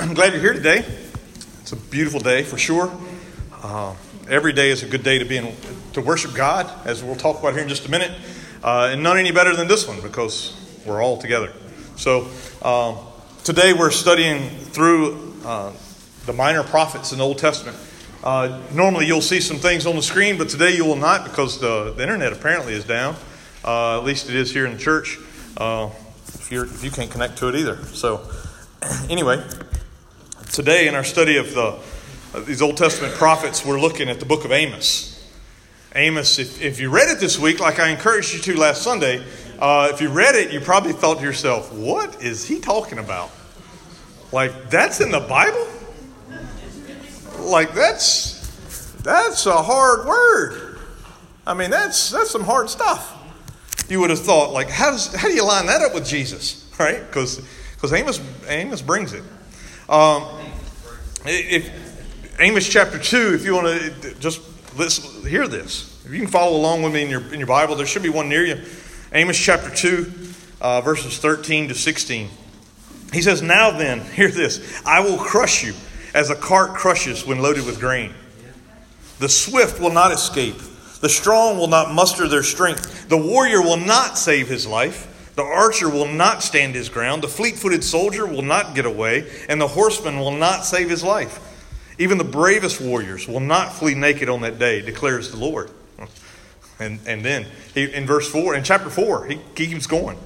I'm glad you're here today. It's a beautiful day for sure. Uh, every day is a good day to be in, to worship God, as we'll talk about here in just a minute. Uh, and none any better than this one because we're all together. So uh, today we're studying through uh, the minor prophets in the Old Testament. Uh, normally you'll see some things on the screen, but today you will not because the, the internet apparently is down. Uh, at least it is here in the church. if, you're, if you can't connect to it either. So anyway, today in our study of the, these Old Testament prophets, we're looking at the book of Amos. Amos, if, if you read it this week, like I encouraged you to last Sunday, uh, if you read it, you probably thought to yourself, what is he talking about? Like, that's in the Bible? Like, that's, that's a hard word. I mean, that's, that's some hard stuff. You would have thought, like, how, does, how do you line that up with Jesus? Right? Because because Amos, Amos brings it. Um, if, Amos chapter 2, if you want to just hear this. If you can follow along with me in your, in your Bible, there should be one near you. Amos chapter 2, uh, verses 13 to 16. He says, Now then, hear this I will crush you as a cart crushes when loaded with grain. The swift will not escape, the strong will not muster their strength, the warrior will not save his life. The archer will not stand his ground, the fleet footed soldier will not get away, and the horseman will not save his life. Even the bravest warriors will not flee naked on that day, declares the Lord. And, and then he, in verse 4, in chapter 4, he, he keeps going.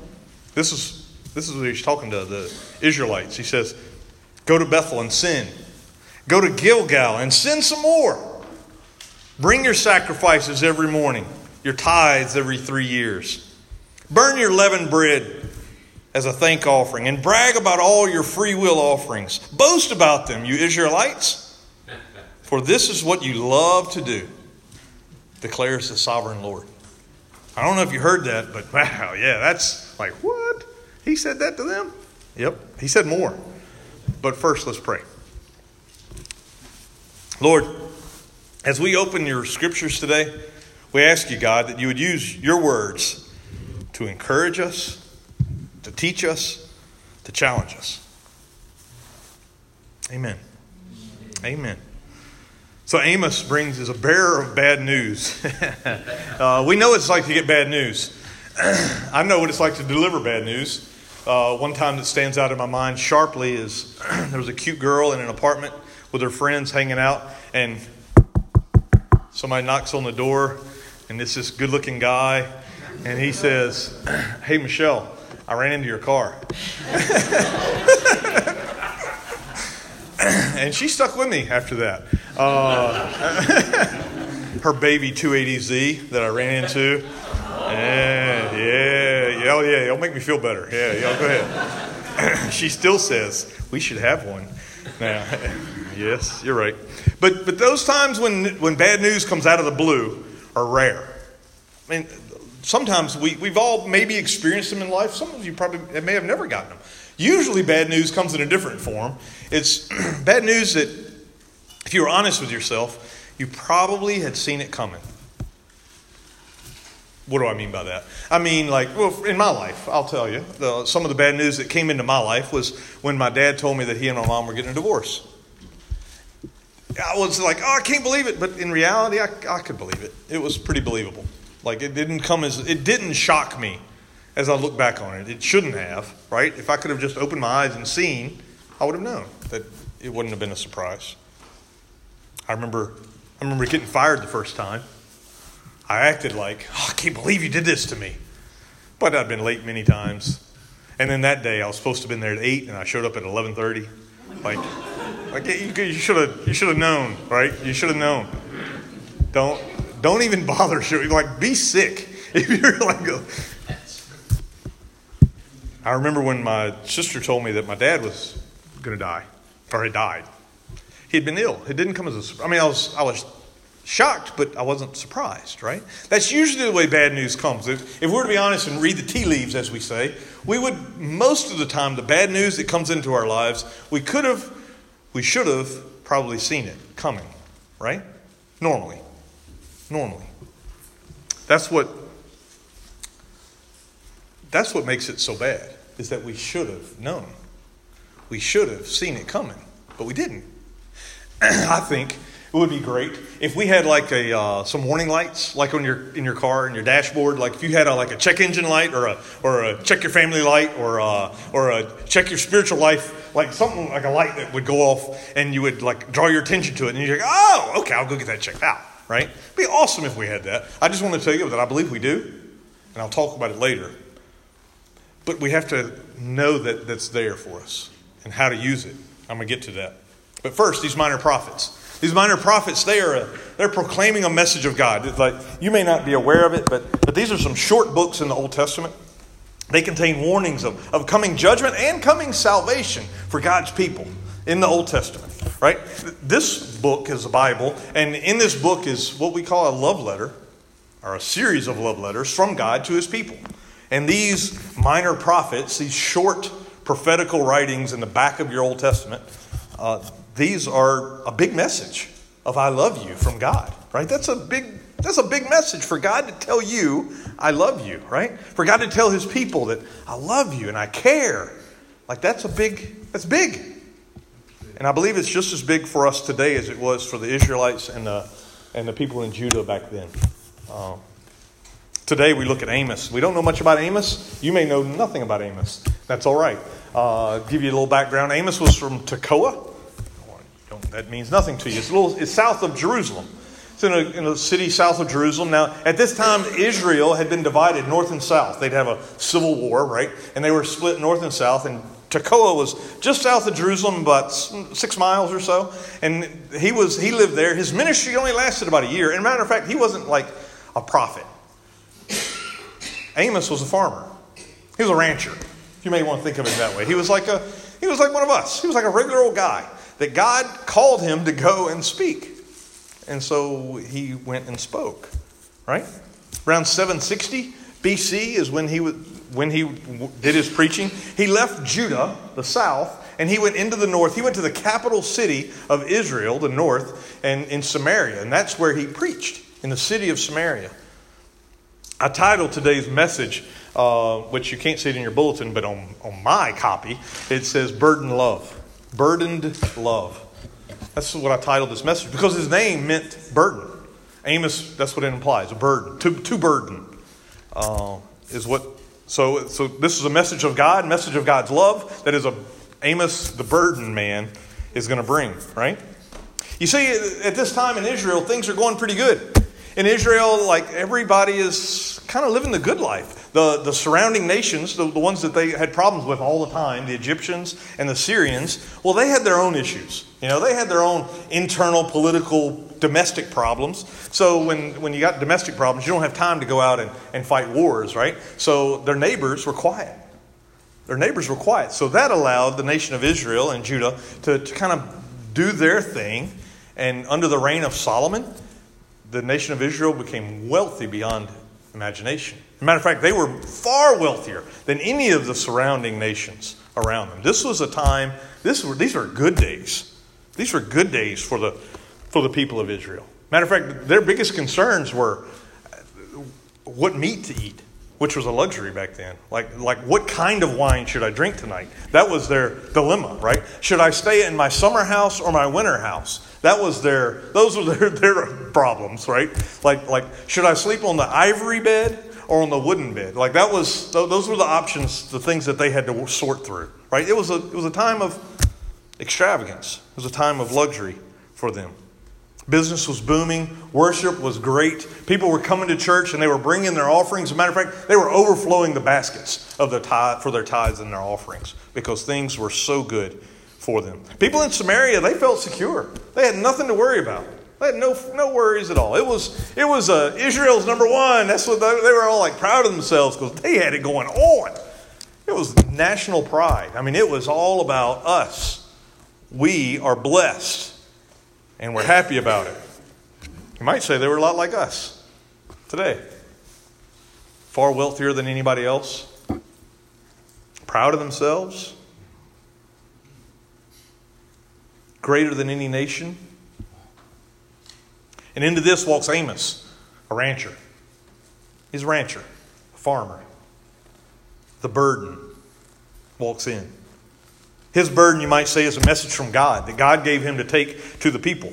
This is, this is what he's talking to the Israelites. He says, Go to Bethel and sin. Go to Gilgal and sin some more. Bring your sacrifices every morning, your tithes every three years. Burn your leavened bread as a thank offering and brag about all your free will offerings. Boast about them, you Israelites, for this is what you love to do, declares the sovereign Lord. I don't know if you heard that, but wow, yeah, that's like, what? He said that to them? Yep, he said more. But first, let's pray. Lord, as we open your scriptures today, we ask you, God, that you would use your words to encourage us, to teach us, to challenge us. Amen. Amen. So Amos brings is a bearer of bad news. uh, we know what it's like to get bad news. I know what it's like to deliver bad news. Uh, one time that stands out in my mind sharply is there was a cute girl in an apartment with her friends hanging out, and somebody knocks on the door, and it's this good looking guy and he says, Hey, Michelle, I ran into your car. and she stuck with me after that. Uh, her baby 280Z that I ran into. Yeah, yeah, yeah, oh, yeah, it'll make me feel better. Yeah, yeah, go ahead. she still says, We should have one. Now, yes, you're right. But, but those times when, when bad news comes out of the blue are rare. I mean, sometimes we, we've all maybe experienced them in life. Some of you probably may have never gotten them. Usually, bad news comes in a different form. It's bad news that, if you were honest with yourself, you probably had seen it coming. What do I mean by that? I mean, like, well, in my life, I'll tell you, the, some of the bad news that came into my life was when my dad told me that he and my mom were getting a divorce. I was like, oh, I can't believe it. But in reality, I, I could believe it. It was pretty believable. Like it didn't come as it didn't shock me as I look back on it. It shouldn't have, right? If I could have just opened my eyes and seen, I would have known that it wouldn't have been a surprise. I remember I remember getting fired the first time. I acted like, oh, I can't believe you did this to me. But I'd been late many times. And then that day I was supposed to have been there at eight and I showed up at eleven thirty. Like like you should have you should have known, right? You should have known. Don't don't even bother showing. Like, be sick if you're like. A... I remember when my sister told me that my dad was going to die, or had died. He had been ill. It didn't come as a. I mean, I was I was shocked, but I wasn't surprised. Right? That's usually the way bad news comes. If, if we were to be honest and read the tea leaves, as we say, we would most of the time the bad news that comes into our lives, we could have, we should have probably seen it coming. Right? Normally normally. That's what that's what makes it so bad is that we should have known. we should have seen it coming, but we didn't. I think it would be great if we had like a uh, some warning lights, like on your in your car in your dashboard. Like if you had a, like a check engine light or a or a check your family light or a, uh, or a check your spiritual life, like something like a light that would go off and you would like draw your attention to it, and you're like, oh, okay, I'll go get that checked out. Right? It'd be awesome if we had that. I just want to tell you that I believe we do, and I'll talk about it later. But we have to know that that's there for us and how to use it. I'm going to get to that. But first, these minor prophets. These minor prophets, they are they're proclaiming a message of God. It's like you may not be aware of it, but but these are some short books in the Old Testament. They contain warnings of, of coming judgment and coming salvation for God's people in the Old Testament. Right? This book is the Bible, and in this book is what we call a love letter, or a series of love letters from God to his people. And these minor prophets, these short prophetical writings in the back of your Old Testament, uh, these are a big message of I love you from God, right? That's a big that's a big message for God to tell you I love you, right? For God to tell his people that I love you and I care. Like that's a big that's big. And I believe it's just as big for us today as it was for the Israelites and the and the people in Judah back then. Um, today we look at Amos. We don't know much about Amos. You may know nothing about Amos. That's all right. Uh, give you a little background. Amos was from Tekoa that means nothing to you. It's, little, it's south of Jerusalem. It's in a, in a city south of Jerusalem. Now, at this time, Israel had been divided north and south. They'd have a civil war, right? And they were split north and south. And Tekoa was just south of Jerusalem, about six miles or so. And he was he lived there. His ministry only lasted about a year. And matter of fact, he wasn't like a prophet. Amos was a farmer. He was a rancher. You may want to think of it that way. He was like a he was like one of us. He was like a regular old guy that God called him to go and speak. And so he went and spoke, right? Around 760 BC is when he, when he did his preaching. He left Judah, the south, and he went into the north. He went to the capital city of Israel, the north, and in Samaria. And that's where he preached, in the city of Samaria. I titled today's message, uh, which you can't see it in your bulletin, but on, on my copy, it says Burden Love. Burdened love. That's what I titled this message because his name meant burden. Amos, that's what it implies a burden. To, to burden uh, is what. So, so this is a message of God, message of God's love that is a Amos, the burden man, is going to bring, right? You see, at this time in Israel, things are going pretty good. In Israel, like everybody is kind of living the good life. The, the surrounding nations, the, the ones that they had problems with all the time, the Egyptians and the Syrians, well, they had their own issues. You know, they had their own internal political domestic problems. So when, when you got domestic problems, you don't have time to go out and, and fight wars, right? So their neighbors were quiet. Their neighbors were quiet. So that allowed the nation of Israel and Judah to, to kind of do their thing. And under the reign of Solomon, the nation of Israel became wealthy beyond imagination. As a matter of fact, they were far wealthier than any of the surrounding nations around them. This was a time, this were, these are good days. These were good days for the, for the people of Israel. Matter of fact, their biggest concerns were what meat to eat, which was a luxury back then. Like, like what kind of wine should I drink tonight? That was their dilemma, right? Should I stay in my summer house or my winter house? That was their, those were their, their problems, right? Like, like, should I sleep on the ivory bed or on the wooden bed? Like that was, those were the options, the things that they had to sort through, right? It was a, it was a time of extravagance. It was a time of luxury for them. Business was booming. Worship was great. People were coming to church and they were bringing their offerings. As a matter of fact, they were overflowing the baskets of tithe, for their tithes and their offerings because things were so good for them. People in Samaria, they felt secure. They had nothing to worry about. They had no, no worries at all. It was, it was uh, Israel's number one. That's what they, they were all like proud of themselves because they had it going on. It was national pride. I mean, it was all about us. We are blessed and we're happy about it. You might say they were a lot like us today. Far wealthier than anybody else, proud of themselves, greater than any nation. And into this walks Amos, a rancher. He's a rancher, a farmer. The burden walks in. His burden, you might say, is a message from God that God gave him to take to the people.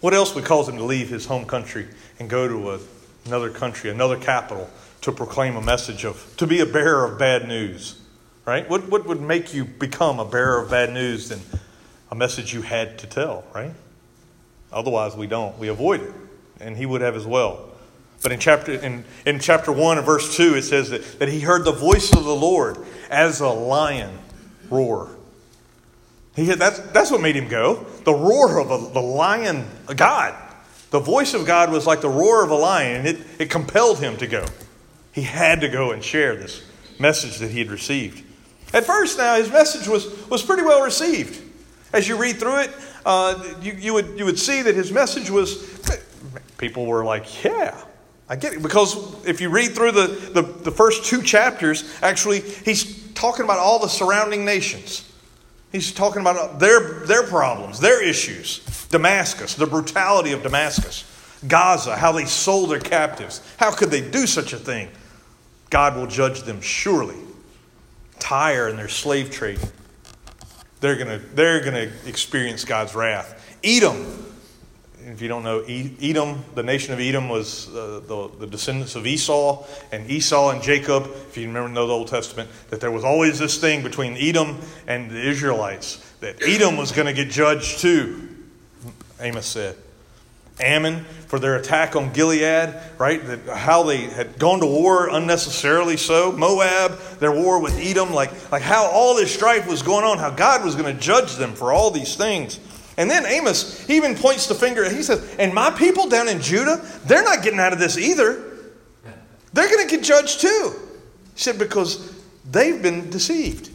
What else would cause him to leave his home country and go to a, another country, another capital, to proclaim a message of, to be a bearer of bad news? Right? What, what would make you become a bearer of bad news than a message you had to tell, right? Otherwise, we don't. We avoid it. And he would have as well. But in chapter, in, in chapter 1 and verse 2, it says that, that he heard the voice of the Lord as a lion roar. He had, that's, that's what made him go. The roar of a, the lion, God. The voice of God was like the roar of a lion, and it, it compelled him to go. He had to go and share this message that he had received. At first, now, his message was, was pretty well received. As you read through it, uh, you, you, would, you would see that his message was, people were like, yeah, I get it. Because if you read through the, the, the first two chapters, actually, he's talking about all the surrounding nations. He's talking about their, their problems, their issues. Damascus, the brutality of Damascus. Gaza, how they sold their captives. How could they do such a thing? God will judge them surely. Tyre and their slave trade. They're going to they're to experience God's wrath. Edom, if you don't know, Edom, the nation of Edom was uh, the, the descendants of Esau, and Esau and Jacob, if you remember know the Old Testament, that there was always this thing between Edom and the Israelites, that Edom was going to get judged too, Amos said. Ammon for their attack on Gilead, right? That how they had gone to war unnecessarily so. Moab, their war with Edom, like, like how all this strife was going on, how God was going to judge them for all these things. And then Amos, he even points the finger. He says, And my people down in Judah, they're not getting out of this either. They're going to get judged too. He said, Because they've been deceived.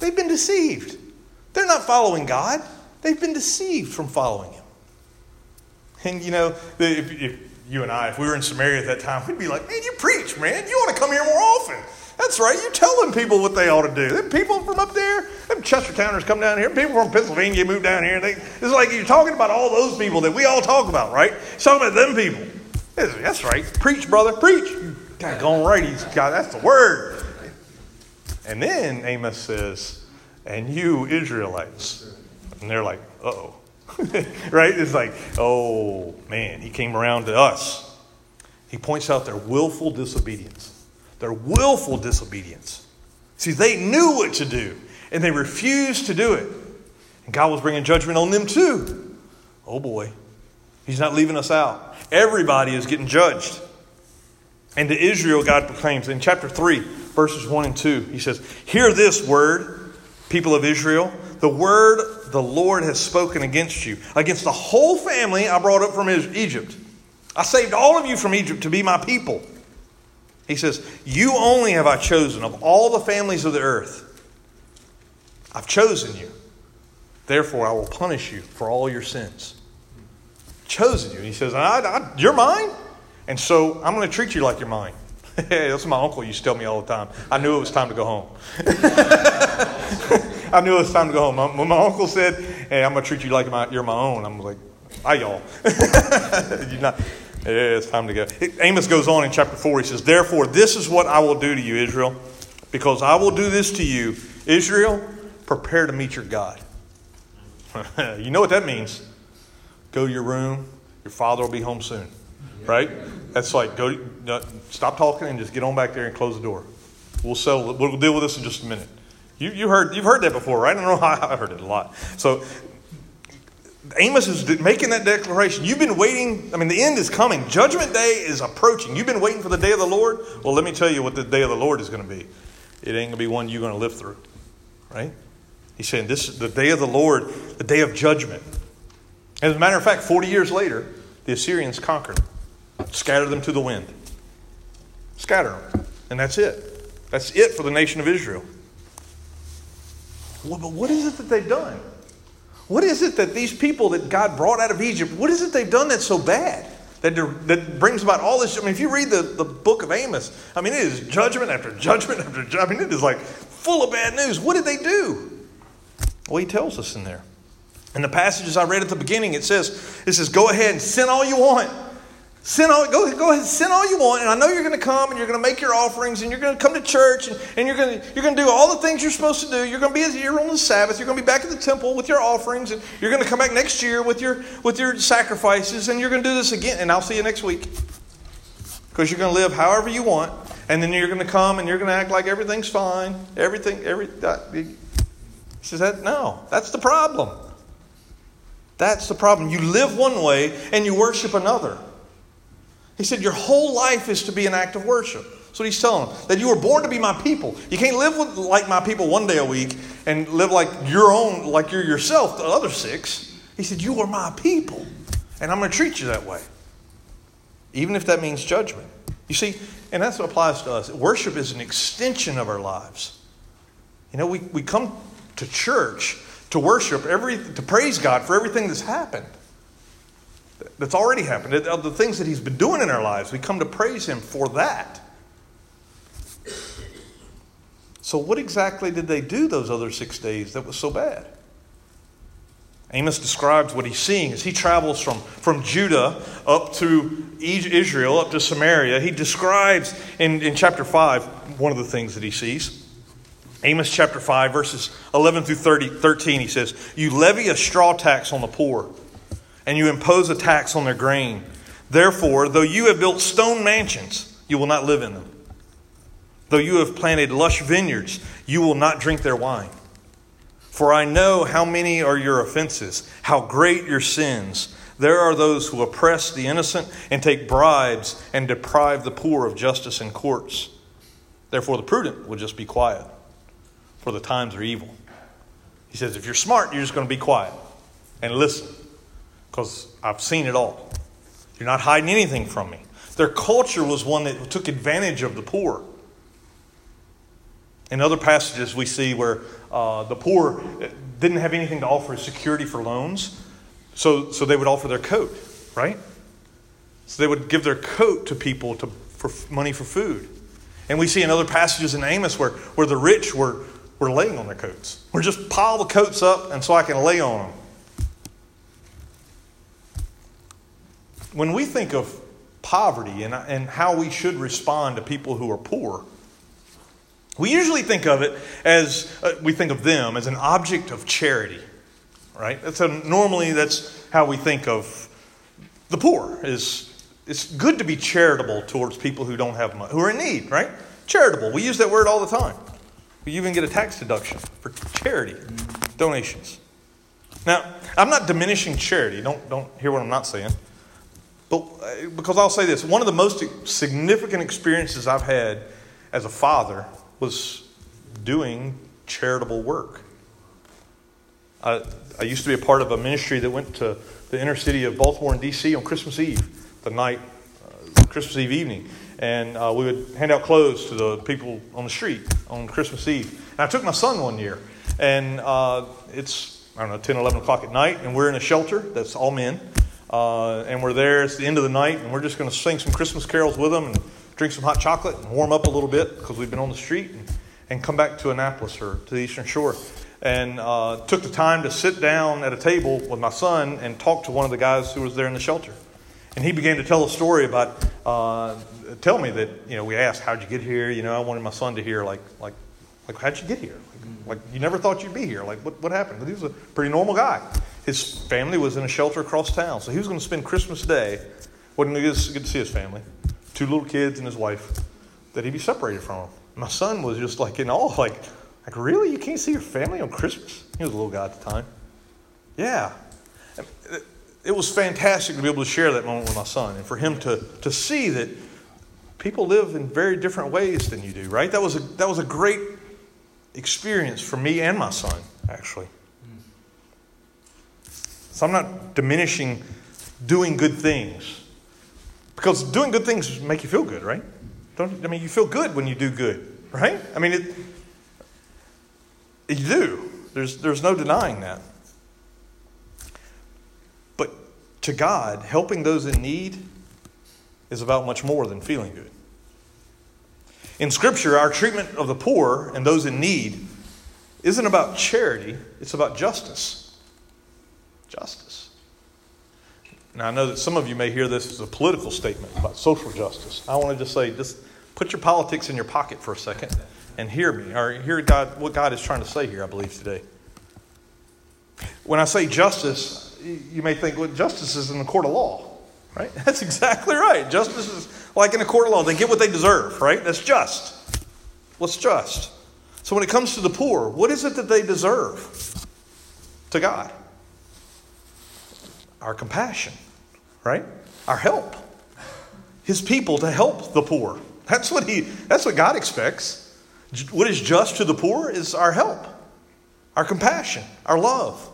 They've been deceived. They're not following God, they've been deceived from following Him. And you know, if, if you and I, if we were in Samaria at that time, we'd be like, Man, you preach, man. You ought to come here more often. That's right. You tell them people what they ought to do. Them people from up there, them Chestertowners come down here. People from Pennsylvania move down here. They, it's like you're talking about all those people that we all talk about, right? Talking about them people. That's right. Preach, brother. Preach. God, going right. He's got that's the word. And then Amos says, "And you Israelites," and they're like, "Uh oh." right? It's like, oh man, he came around to us. He points out their willful disobedience their willful disobedience. See, they knew what to do, and they refused to do it. And God was bringing judgment on them too. Oh boy, He's not leaving us out. Everybody is getting judged. And to Israel, God proclaims in chapter 3, verses 1 and 2, He says, Hear this word, people of Israel. The word the Lord has spoken against you, against the whole family I brought up from Egypt. I saved all of you from Egypt to be my people. He says, You only have I chosen of all the families of the earth. I've chosen you. Therefore, I will punish you for all your sins. Chosen you. He says, I, I, You're mine. And so I'm going to treat you like you're mine. That's what my uncle used to tell me all the time. I knew it was time to go home. I knew it was time to go home. When my uncle said, Hey, I'm going to treat you like my, you're my own, I'm like, Hi, y'all. you're not. Yeah, it's time to go. Amos goes on in chapter 4. He says, Therefore, this is what I will do to you, Israel, because I will do this to you. Israel, prepare to meet your God. you know what that means. Go to your room. Your father will be home soon. Right? That's like, go, stop talking and just get on back there and close the door. We'll settle We'll deal with this in just a minute. You, you heard, you've heard that before, right? I don't know how I heard it a lot. So Amos is making that declaration. You've been waiting. I mean, the end is coming. Judgment day is approaching. You've been waiting for the day of the Lord. Well, let me tell you what the day of the Lord is going to be. It ain't going to be one you're going to live through, right? He's saying this is the day of the Lord, the day of judgment. As a matter of fact, 40 years later, the Assyrians conquered scattered them to the wind. Scatter them. And that's it. That's it for the nation of Israel. Well, but what is it that they've done? What is it that these people that God brought out of Egypt, what is it they've done that's so bad? That, that brings about all this. I mean, if you read the, the book of Amos, I mean, it is judgment after judgment after judgment. I mean, it is like full of bad news. What did they do? Well, he tells us in there. In the passages I read at the beginning, it says, it says, go ahead and sin all you want. Sin all, go, go ahead, sin all you want, and I know you're going to come and you're going to make your offerings and you're going to come to church and, and you're, going you're going to do all the things you're supposed to do. You're going to be here on the Sabbath. You're going to be back at the temple with your offerings and you're going to come back next year with your, with your sacrifices and you're going to do this again. And I'll see you next week because you're going to live however you want. And then you're going to come and you're going to act like everything's fine. Everything, every. He says that no, that's the problem. That's the problem. You live one way and you worship another. He said, Your whole life is to be an act of worship. That's what he's telling them. That you were born to be my people. You can't live with, like my people one day a week and live like your own, like you're yourself, the other six. He said, You are my people. And I'm going to treat you that way. Even if that means judgment. You see, and that's what applies to us. Worship is an extension of our lives. You know, we, we come to church to worship, every, to praise God for everything that's happened that's already happened, the things that He's been doing in our lives. We come to praise Him for that. So, what exactly did they do those other six days that was so bad? Amos describes what he's seeing as he travels from, from Judah up to Israel, up to Samaria. He describes in, in chapter 5 one of the things that he sees. Amos chapter 5, verses 11 through 30, 13, he says, You levy a straw tax on the poor and you impose a tax on their grain. Therefore, though you have built stone mansions, you will not live in them. Though you have planted lush vineyards, you will not drink their wine. For I know how many are your offenses, how great your sins. There are those who oppress the innocent and take bribes and deprive the poor of justice in courts. Therefore, the prudent will just be quiet, for the times are evil. He says, if you're smart, you're just going to be quiet and listen because I've seen it all. You're not hiding anything from me. Their culture was one that took advantage of the poor. In other passages, we see where uh, the poor didn't have anything to offer as security for loans, so, so they would offer their coat, right? So they would give their coat to people to, for money for food. And we see in other passages in Amos where, where the rich were, were laying on their coats. Or just pile the coats up and so I can lay on them. When we think of poverty and, and how we should respond to people who are poor, we usually think of it as uh, we think of them as an object of charity, right? That's normally that's how we think of the poor. Is it's good to be charitable towards people who don't have money, who are in need, right? Charitable. We use that word all the time. We even get a tax deduction for charity donations. Now, I'm not diminishing charity. Don't don't hear what I'm not saying. But uh, because I'll say this, one of the most significant experiences I've had as a father was doing charitable work. I, I used to be a part of a ministry that went to the inner city of Baltimore and D.C. on Christmas Eve, the night, uh, Christmas Eve evening. And uh, we would hand out clothes to the people on the street on Christmas Eve. And I took my son one year, and uh, it's, I don't know, 10, 11 o'clock at night, and we're in a shelter that's all men. Uh, and we're there. It's the end of the night, and we're just going to sing some Christmas carols with them and drink some hot chocolate and warm up a little bit because we've been on the street and, and come back to Annapolis or to the Eastern Shore. And uh, took the time to sit down at a table with my son and talk to one of the guys who was there in the shelter. And he began to tell a story about, uh, tell me that, you know, we asked, how'd you get here? You know, I wanted my son to hear, like, like, like how'd you get here? Like, like you never thought you'd be here. Like, what, what happened? But he was a pretty normal guy. His family was in a shelter across town, so he was going to spend Christmas Day. Wasn't going to get to see his family, two little kids and his wife, that he'd be separated from. My son was just like in awe, like, like really, you can't see your family on Christmas? He was a little guy at the time. Yeah, it was fantastic to be able to share that moment with my son, and for him to to see that people live in very different ways than you do. Right? That was a that was a great experience for me and my son, actually. So I'm not diminishing doing good things. Because doing good things make you feel good, right? Don't, I mean, you feel good when you do good, right? I mean, it, you do. There's, there's no denying that. But to God, helping those in need is about much more than feeling good. In Scripture, our treatment of the poor and those in need isn't about charity, it's about justice justice. Now, I know that some of you may hear this as a political statement about social justice. I want to just say, just put your politics in your pocket for a second and hear me, or hear God, what God is trying to say here, I believe, today. When I say justice, you may think, well, justice is in the court of law, right? That's exactly right. Justice is like in a court of law. They get what they deserve, right? That's just. What's just? So when it comes to the poor, what is it that they deserve to God? Our compassion, right? Our help. His people to help the poor. That's what he that's what God expects. What is just to the poor is our help, our compassion, our love,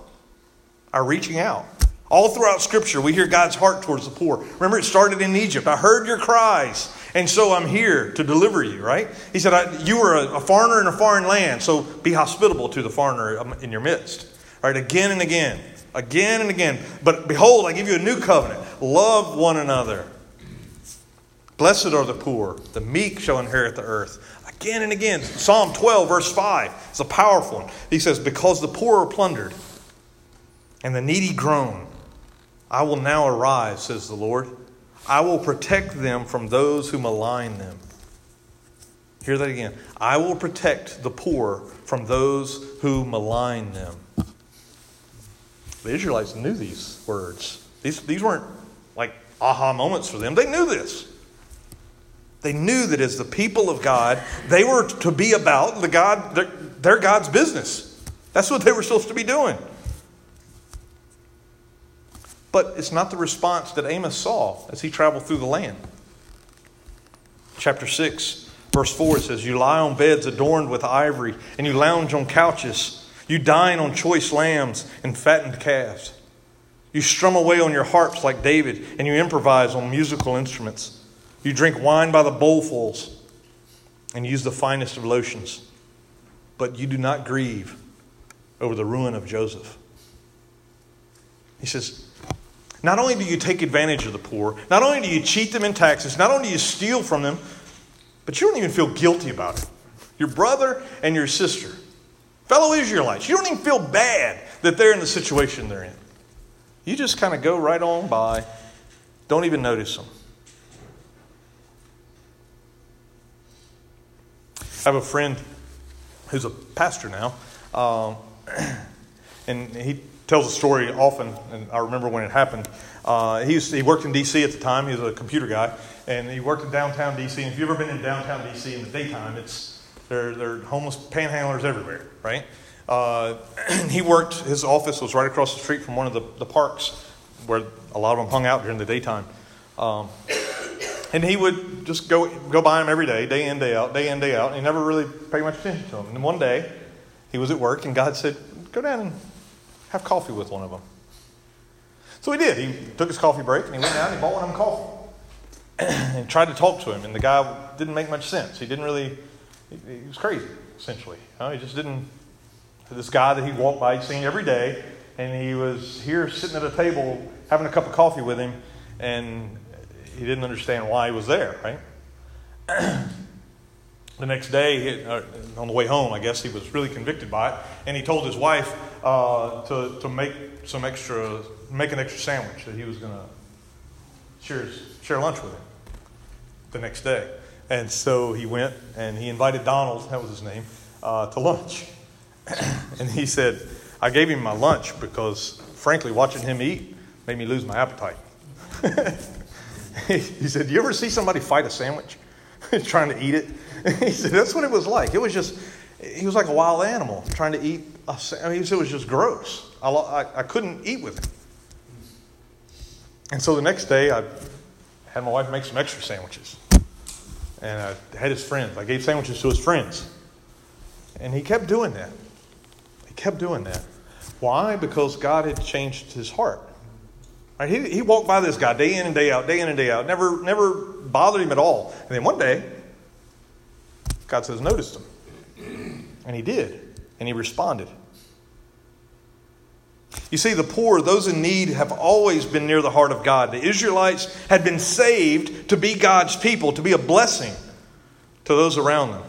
our reaching out. All throughout Scripture, we hear God's heart towards the poor. Remember, it started in Egypt. I heard your cries, and so I'm here to deliver you, right? He said, You were a, foreigner in a foreign land, so be hospitable to the foreigner um, in your midst. Right? Again and again, again and again. But behold, I give you a new covenant. Love one another. Blessed are the poor, the meek shall inherit the earth. Again and again. Psalm 12, verse 5. is a powerful one. He says, Because the poor are plundered and the needy groan, I will now arise, says the Lord. I will protect them from those who malign them. Hear that again. I will protect the poor from those who malign them. The Israelites knew these words. These, these weren't like aha moments for them. They knew this. They knew that as the people of God, they were to be about the God, their, their God's business. That's what they were supposed to be doing. But it's not the response that Amos saw as he traveled through the land. Chapter 6, verse 4, it says, You lie on beds adorned with ivory, and you lounge on couches. You dine on choice lambs and fattened calves. You strum away on your harps like David, and you improvise on musical instruments. You drink wine by the bowlfuls and use the finest of lotions. But you do not grieve over the ruin of Joseph. He says, not only do you take advantage of the poor, not only do you cheat them in taxes, not only do you steal from them, but you don't even feel guilty about it. Your brother and your sister, fellow Israelites, you don't even feel bad that they're in the situation they're in. You just kind of go right on by, don't even notice them. I have a friend who's a pastor now, um, and he tells a story often, and I remember when it happened. Uh, he, he worked in D.C. at the time. He was a computer guy, and he worked in downtown D.C. And if you've ever been in downtown D.C. in the daytime, it's there, there are homeless panhandlers everywhere, right? Uh, he worked. His office was right across the street from one of the, the parks where a lot of them hung out during the daytime. Um, and he would just go go by him every day, day in, day out, day in, day out. And he never really paid much attention to them. And one day, he was at work, and God said, "Go down and have coffee with one of them. So he did. He took his coffee break and he went down and he bought one of them coffee. and tried to talk to him, and the guy didn't make much sense. He didn't really, he, was crazy, essentially. He just didn't, this guy that he walked by, he'd seen every day, and he was here sitting at a table having a cup of coffee with him, and he didn't understand why he was there, right? The next day, uh, on the way home, I guess he was really convicted by it, and he told his wife uh, to, to make some extra, make an extra sandwich that he was going to share, share lunch with him the next day. And so he went and he invited Donald, that was his name, uh, to lunch. and he said, I gave him my lunch because, frankly, watching him eat made me lose my appetite. he said, You ever see somebody fight a sandwich? trying to eat it? he said, That's what it was like. It was just, he was like a wild animal trying to eat. A, I mean, it was just gross. I, I, I couldn't eat with him. And so the next day, I had my wife make some extra sandwiches. And I had his friends. I gave sandwiches to his friends. And he kept doing that. He kept doing that. Why? Because God had changed his heart. Right? He, he walked by this guy day in and day out, day in and day out, never, never bothered him at all. And then one day, God says, noticed him. And he did. And he responded. You see, the poor, those in need, have always been near the heart of God. The Israelites had been saved to be God's people, to be a blessing to those around them.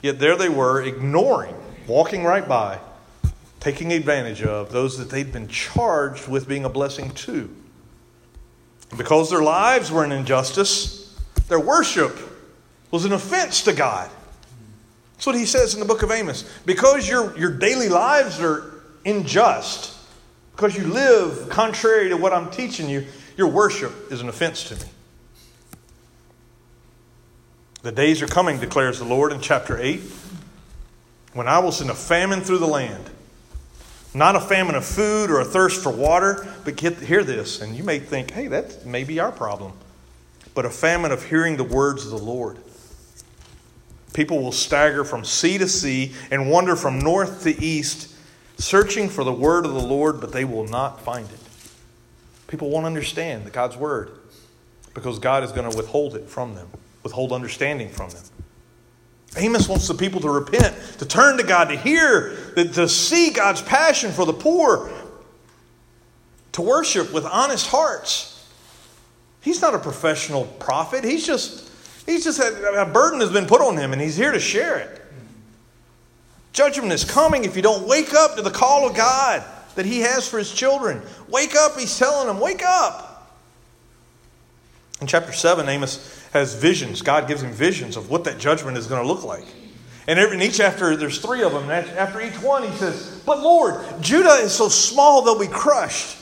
Yet there they were, ignoring, walking right by, taking advantage of those that they'd been charged with being a blessing to. Because their lives were an injustice, their worship was an offense to God. That's what he says in the book of Amos. Because your, your daily lives are unjust, because you live contrary to what I'm teaching you, your worship is an offense to me. The days are coming, declares the Lord in chapter 8, when I will send a famine through the land. Not a famine of food or a thirst for water, but get, hear this, and you may think, hey, that may be our problem. But a famine of hearing the words of the Lord. People will stagger from sea to sea and wander from north to east, searching for the word of the Lord, but they will not find it. People won't understand the God's word because God is going to withhold it from them, withhold understanding from them. Amos wants the people to repent, to turn to God, to hear, to see God's passion for the poor, to worship with honest hearts. He's not a professional prophet. He's just, he's just a burden has been put on him, and he's here to share it. Judgment is coming if you don't wake up to the call of God that He has for His children. Wake up, He's telling them, wake up. In chapter 7, Amos has visions. God gives him visions of what that judgment is going to look like. And in each after, there's three of them. After each one, he says, But Lord, Judah is so small they'll be crushed.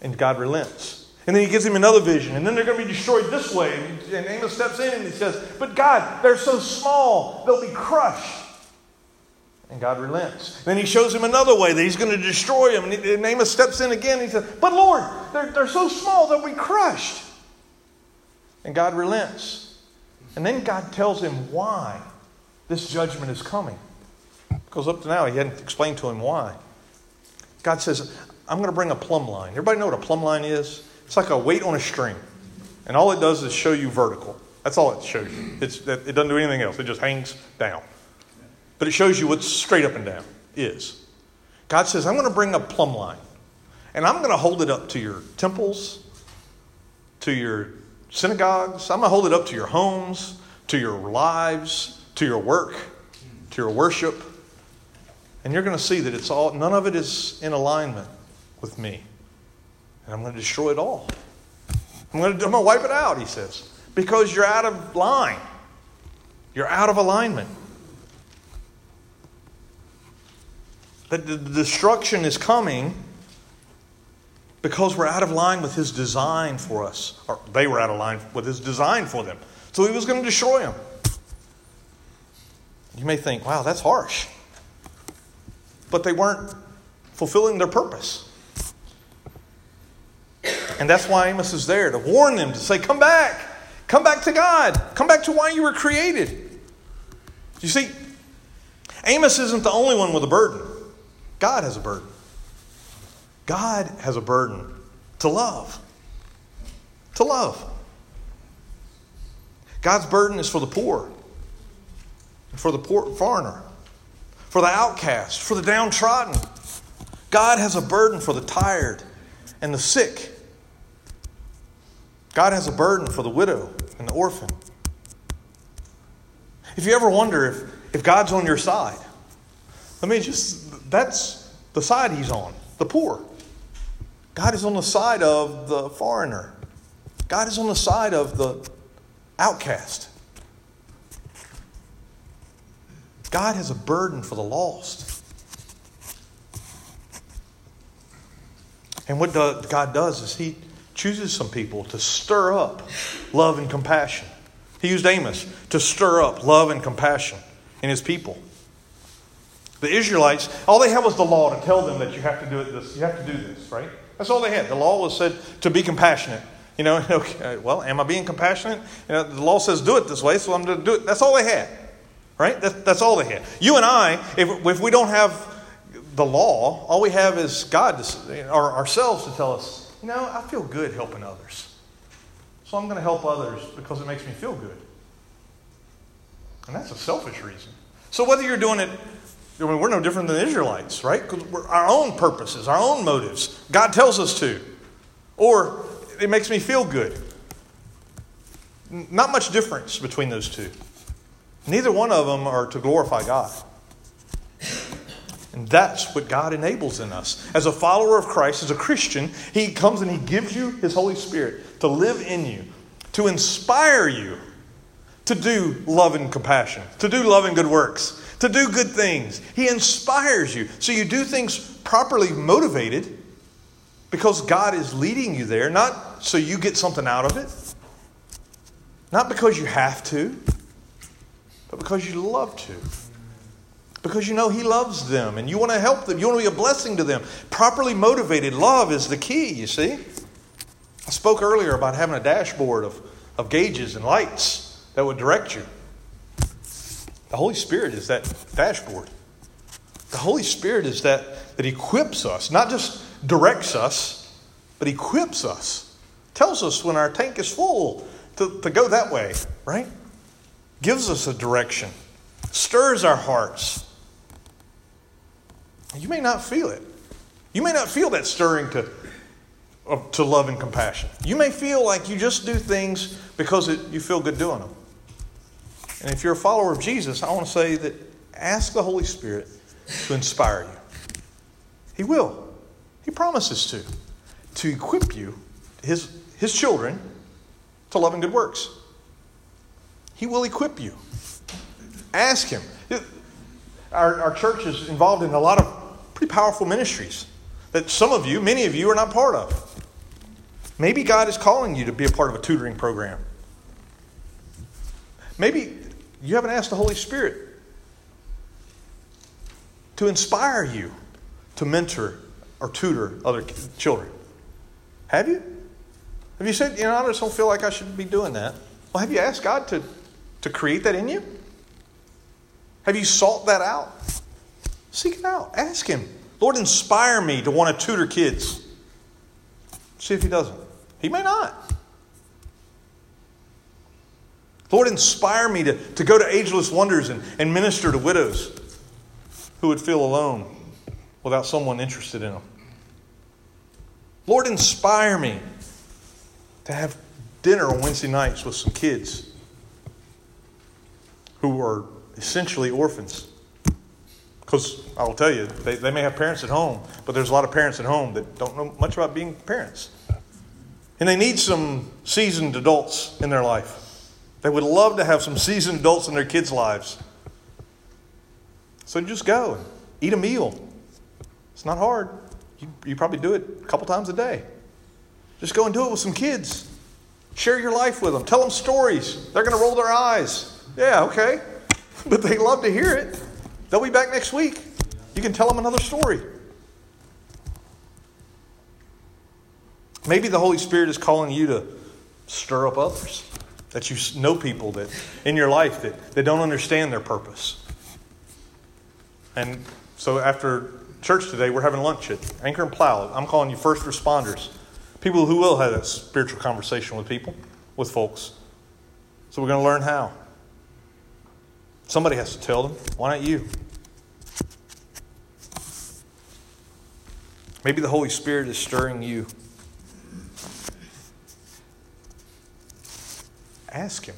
And God relents. And then he gives him another vision. And then they're going to be destroyed this way. And Amos steps in and he says, But God, they're so small they'll be crushed. And God relents. Then he shows him another way that he's going to destroy them. And Amos steps in again he says, But Lord, they're, they're so small they'll be crushed. And God relents. And then God tells him why this judgment is coming. Because up to now, he hadn't explained to him why. God says, I'm going to bring a plumb line. Everybody know what a plumb line is? It's like a weight on a string. And all it does is show you vertical. That's all it shows you. It's, it doesn't do anything else, it just hangs down. But it shows you what straight up and down is. God says, I'm going to bring a plumb line. And I'm going to hold it up to your temples, to your synagogues. I'm going to hold it up to your homes, to your lives, to your work, to your worship. And you're going to see that it's all, none of it is in alignment with me. And I'm going to destroy it all. I'm going to, I'm going to wipe it out, he says, because you're out of line. You're out of alignment. That the destruction is coming because we're out of line with his design for us. Or they were out of line with his design for them. So he was going to destroy them. You may think, wow, that's harsh. But they weren't fulfilling their purpose. And that's why Amos is there to warn them, to say, come back. Come back to God. Come back to why you were created. You see, Amos isn't the only one with a burden, God has a burden. God has a burden to love. To love. God's burden is for the poor, for the poor foreigner, for the outcast, for the downtrodden. God has a burden for the tired and the sick. God has a burden for the widow and the orphan. If you ever wonder if, if God's on your side, let me just, that's the side He's on, the poor. God is on the side of the foreigner. God is on the side of the outcast. God has a burden for the lost. And what God does is He chooses some people to stir up love and compassion. He used Amos to stir up love and compassion in His people. The Israelites, all they had was the law to tell them that you have to do it this, you have to do this, right? That's all they had. The law was said to be compassionate. You know, okay, well, am I being compassionate? You know, the law says do it this way, so I'm going to do it. That's all they had, right? That's, that's all they had. You and I, if, if we don't have the law, all we have is God to, or ourselves to tell us, you know, I feel good helping others. So I'm going to help others because it makes me feel good. And that's a selfish reason. So whether you're doing it We're no different than the Israelites, right? Because our own purposes, our own motives. God tells us to. Or it makes me feel good. Not much difference between those two. Neither one of them are to glorify God. And that's what God enables in us. As a follower of Christ, as a Christian, He comes and He gives you His Holy Spirit to live in you, to inspire you to do love and compassion, to do love and good works, to do good things. He inspires you. So you do things properly motivated because God is leading you there, not so you get something out of it, not because you have to, but because you love to. Because you know He loves them and you want to help them. You want to be a blessing to them. Properly motivated love is the key, you see. I spoke earlier about having a dashboard of, of gauges and lights that would direct you. The Holy Spirit is that dashboard. The Holy Spirit is that that equips us, not just directs us, but equips us. Tells us when our tank is full to, to go that way, right? Gives us a direction, stirs our hearts. You may not feel it. You may not feel that stirring to, to love and compassion. You may feel like you just do things because it, you feel good doing them. And if you're a follower of Jesus, I want to say that ask the Holy Spirit to inspire you. He will. He promises to. To equip you, his, his children, to love and good works. He will equip you. Ask Him. Our, our church is involved in a lot of pretty powerful ministries that some of you, many of you, are not part of. Maybe God is calling you to be a part of a tutoring program. Maybe you haven't asked the Holy Spirit to inspire you to mentor or tutor other children. Have you? Have you said, you know, I just don't feel like I should be doing that? Well, have you asked God to, to create that in you? Have you sought that out? Seek it out. Ask Him. Lord, inspire me to want to tutor kids. See if He doesn't. He may not. Lord, inspire me to, to go to Ageless Wonders and, and minister to widows who would feel alone without someone interested in them. Lord, inspire me to have dinner on Wednesday nights with some kids who are essentially orphans. Because I will tell you, they, they may have parents at home, but there's a lot of parents at home that don't know much about being parents. And they need some seasoned adults in their life. They would love to have some seasoned adults in their kids' lives. So just go and eat a meal. It's not hard. You, you probably do it a couple times a day. Just go and do it with some kids. Share your life with them. Tell them stories. They're going to roll their eyes. Yeah, okay. But they love to hear it. They'll be back next week. You can tell them another story. Maybe the Holy Spirit is calling you to stir up others. That you know people that in your life that, that don't understand their purpose. And so after church today, we're having lunch at Anchor and Plow. I'm calling you first responders, people who will have a spiritual conversation with people, with folks. So we're going to learn how. Somebody has to tell them. Why not you? Maybe the Holy Spirit is stirring you. Ask Him.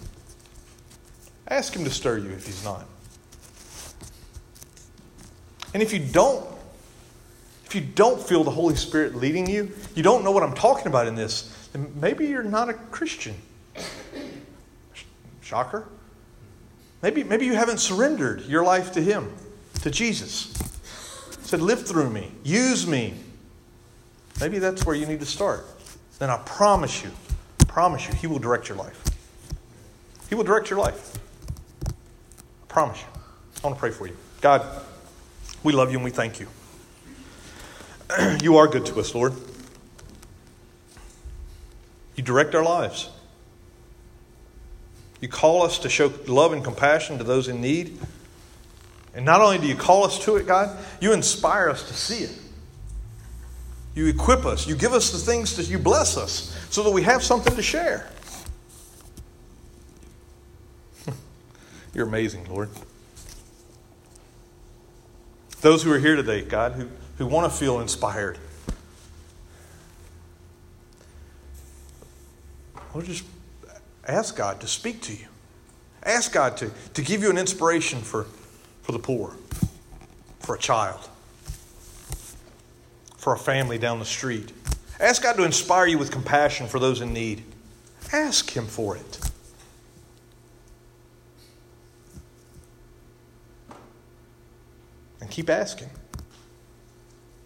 Ask Him to stir you if He's not. And if you don't if you don't feel the Holy Spirit leading you, you don't know what I'm talking about in this, then maybe you're not a Christian. Shocker. Maybe, maybe you haven't surrendered your life to Him, to Jesus. He Said, live through me, use me. Maybe that's where you need to start. Then I promise you, promise you, He will direct your life. He will direct your life. I promise you. I want to pray for you. God, we love you and we thank you. you are good to us, Lord. You direct our lives. You call us to show love and compassion to those in need. And not only do you call us to it, God, you inspire us to see it. You equip us. You give us the things that you bless us so that we have something to share. You're amazing, Lord. Those who are here today, God, who who want to feel inspired. Well, just ask God to speak to you. Ask God to, to give you an inspiration for, for the poor, for a child, for a family down the street. Ask God to inspire you with compassion for those in need. Ask Him for it. Keep asking.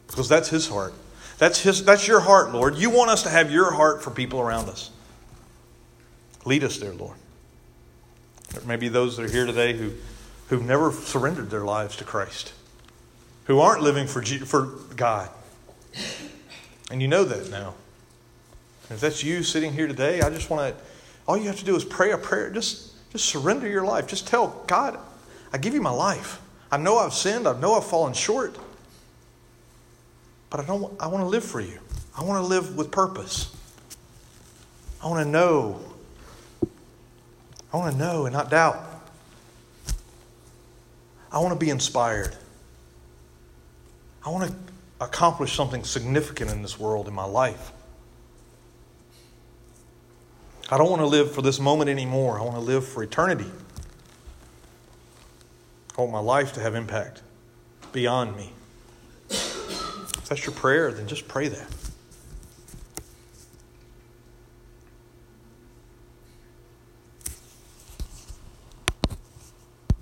Because that's His heart. That's, his, that's your heart, Lord. You want us to have your heart for people around us. Lead us there, Lord. There may be those that are here today who, who've never surrendered their lives to Christ, who aren't living for, G, for God. And you know that now. if that's you sitting here today, I just want to, all you have to do is pray a prayer. Just, just surrender your life. Just tell God, I give you my life. I know I've sinned. I know I've fallen short. But I, don't, I want to live for you. I want to live with purpose. I want to know. I want to know and not doubt. I want to be inspired. I want to accomplish something significant in this world, in my life. I don't want to live for this moment anymore. I want to live for eternity. I want my life to have impact beyond me. If that's your prayer, then just pray that.